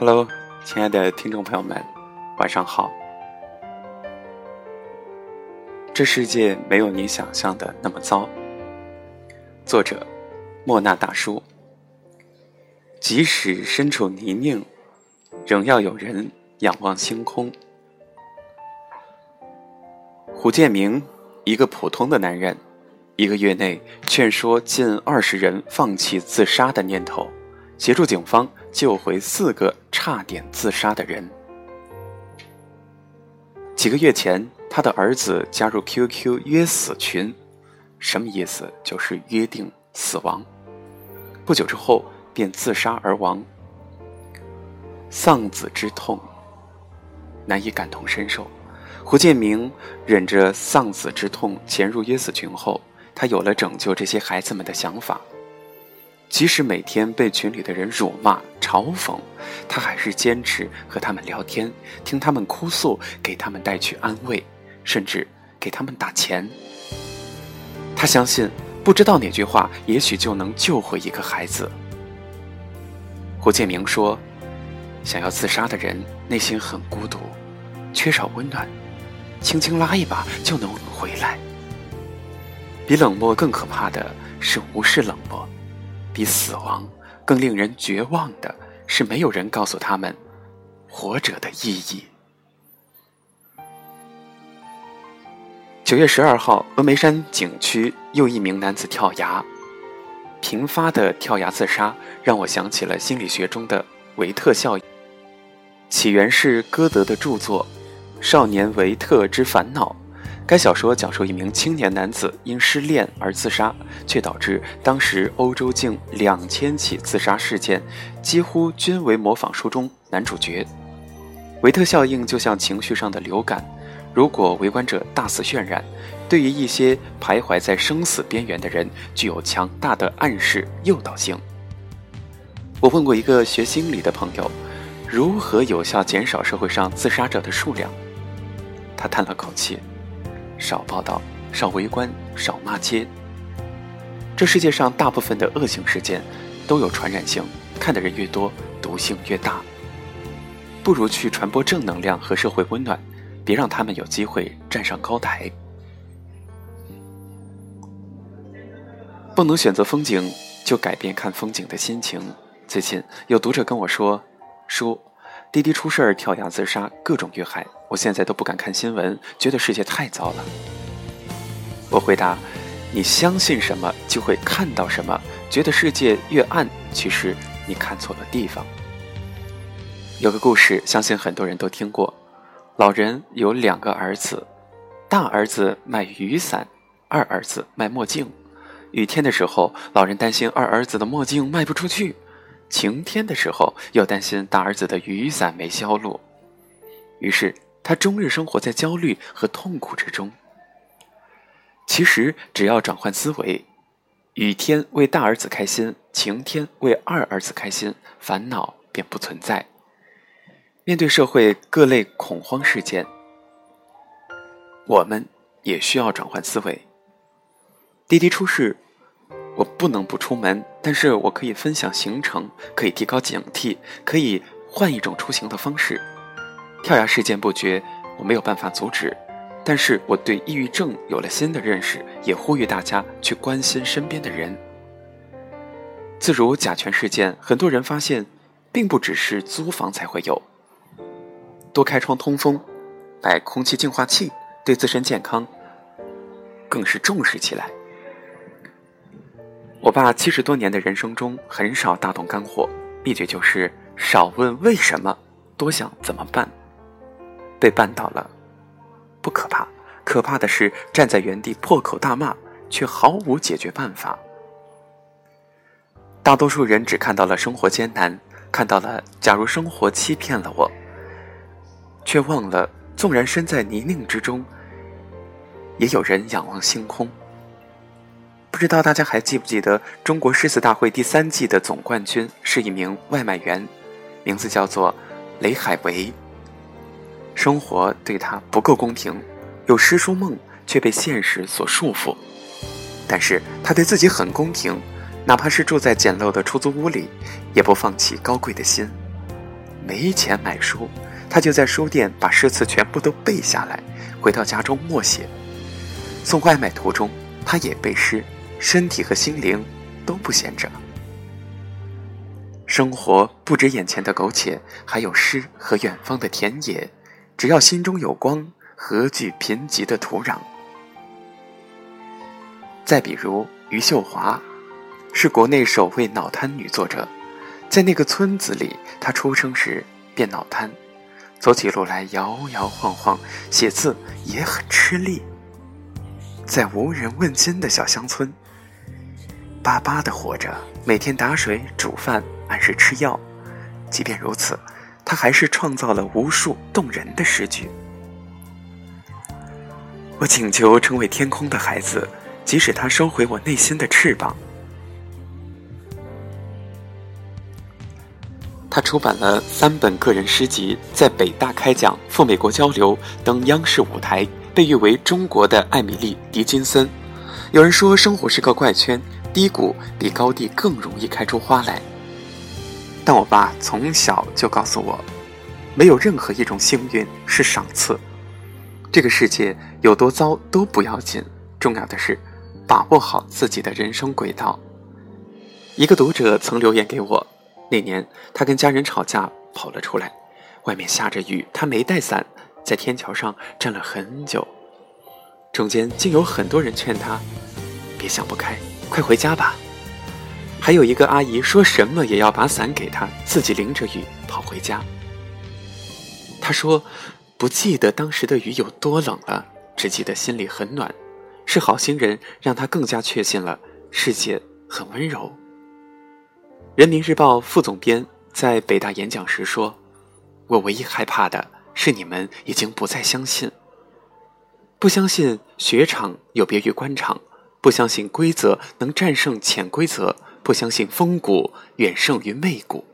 Hello，亲爱的听众朋友们，晚上好。这世界没有你想象的那么糟。作者：莫那大叔。即使身处泥泞，仍要有人仰望星空。胡建明，一个普通的男人，一个月内劝说近二十人放弃自杀的念头，协助警方救回四个差点自杀的人。几个月前，他的儿子加入 QQ 约死群，什么意思？就是约定死亡。不久之后。便自杀而亡。丧子之痛，难以感同身受。胡建明忍着丧子之痛潜入约死群后，他有了拯救这些孩子们的想法。即使每天被群里的人辱骂、嘲讽，他还是坚持和他们聊天，听他们哭诉，给他们带去安慰，甚至给他们打钱。他相信，不知道哪句话，也许就能救回一个孩子。胡建明说：“想要自杀的人内心很孤独，缺少温暖，轻轻拉一把就能回来。比冷漠更可怕的是无视冷漠，比死亡更令人绝望的是没有人告诉他们活着的意义。”九月十二号，峨眉山景区又一名男子跳崖。频发的跳崖自杀让我想起了心理学中的维特效应，起源是歌德的著作《少年维特之烦恼》。该小说讲述一名青年男子因失恋而自杀，却导致当时欧洲近两千起自杀事件，几乎均为模仿书中男主角。维特效应就像情绪上的流感，如果围观者大肆渲染。对于一些徘徊在生死边缘的人，具有强大的暗示诱导性。我问过一个学心理的朋友，如何有效减少社会上自杀者的数量？他叹了口气：少报道，少围观，少骂街。这世界上大部分的恶性事件都有传染性，看的人越多，毒性越大。不如去传播正能量和社会温暖，别让他们有机会站上高台。不能选择风景，就改变看风景的心情。最近有读者跟我说：“叔，滴滴出事儿，跳崖自杀，各种遇害，我现在都不敢看新闻，觉得世界太糟了。”我回答：“你相信什么，就会看到什么。觉得世界越暗，其实你看错了地方。”有个故事，相信很多人都听过。老人有两个儿子，大儿子卖雨伞，二儿子卖墨镜。雨天的时候，老人担心二儿子的墨镜卖不出去；晴天的时候，又担心大儿子的雨伞没销路。于是他终日生活在焦虑和痛苦之中。其实，只要转换思维，雨天为大儿子开心，晴天为二儿子开心，烦恼便不存在。面对社会各类恐慌事件，我们也需要转换思维。滴滴出事，我不能不出门，但是我可以分享行程，可以提高警惕，可以换一种出行的方式。跳崖事件不绝，我没有办法阻止，但是我对抑郁症有了新的认识，也呼吁大家去关心身边的人。自如甲醛事件，很多人发现，并不只是租房才会有，多开窗通风，摆空气净化器，对自身健康更是重视起来。我爸七十多年的人生中很少大动肝火，秘诀就是少问为什么，多想怎么办。被绊倒了，不可怕，可怕的是站在原地破口大骂，却毫无解决办法。大多数人只看到了生活艰难，看到了假如生活欺骗了我，却忘了纵然身在泥泞之中，也有人仰望星空。不知道大家还记不记得中国诗词大会第三季的总冠军是一名外卖员，名字叫做雷海为。生活对他不够公平，有诗书梦却被现实所束缚。但是他对自己很公平，哪怕是住在简陋的出租屋里，也不放弃高贵的心。没钱买书，他就在书店把诗词全部都背下来，回到家中默写。送外卖途中，他也背诗，身体和心灵都不闲着。生活不止眼前的苟且，还有诗和远方的田野。只要心中有光，何惧贫瘠的土壤？再比如余秀华，是国内首位脑瘫女作者。在那个村子里，她出生时便脑瘫，走起路来摇摇晃晃，写字也很吃力。在无人问津的小乡村，巴巴的活着，每天打水煮饭。按时吃药，即便如此，他还是创造了无数动人的诗句。我请求成为天空的孩子，即使他收回我内心的翅膀。他出版了三本个人诗集，在北大开讲、赴美国交流，登央视舞台，被誉为中国的艾米丽·狄金森。有人说，生活是个怪圈，低谷比高地更容易开出花来。但我爸从小就告诉我，没有任何一种幸运是赏赐。这个世界有多糟都不要紧，重要的是把握好自己的人生轨道。一个读者曾留言给我，那年他跟家人吵架跑了出来，外面下着雨，他没带伞，在天桥上站了很久，中间竟有很多人劝他别想不开，快回家吧。还有一个阿姨说什么也要把伞给他，自己淋着雨跑回家。他说：“不记得当时的雨有多冷了，只记得心里很暖。是好心人让他更加确信了世界很温柔。”人民日报副总编在北大演讲时说：“我唯一害怕的是你们已经不再相信，不相信雪场有别于官场，不相信规则能战胜潜规则。”不相信风骨远胜于媚骨。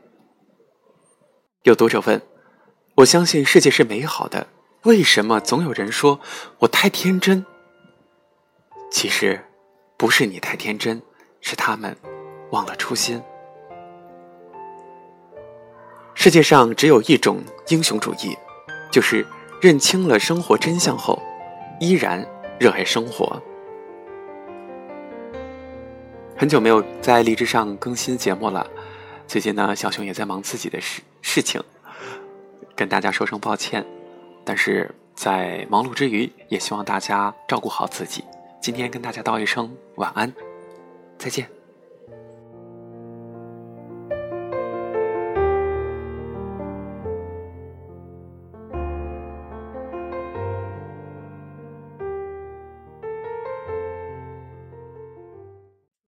有读者问：“我相信世界是美好的，为什么总有人说我太天真？”其实，不是你太天真，是他们忘了初心。世界上只有一种英雄主义，就是认清了生活真相后，依然热爱生活。很久没有在荔枝上更新节目了，最近呢，小熊也在忙自己的事事情，跟大家说声抱歉。但是在忙碌之余，也希望大家照顾好自己。今天跟大家道一声晚安，再见。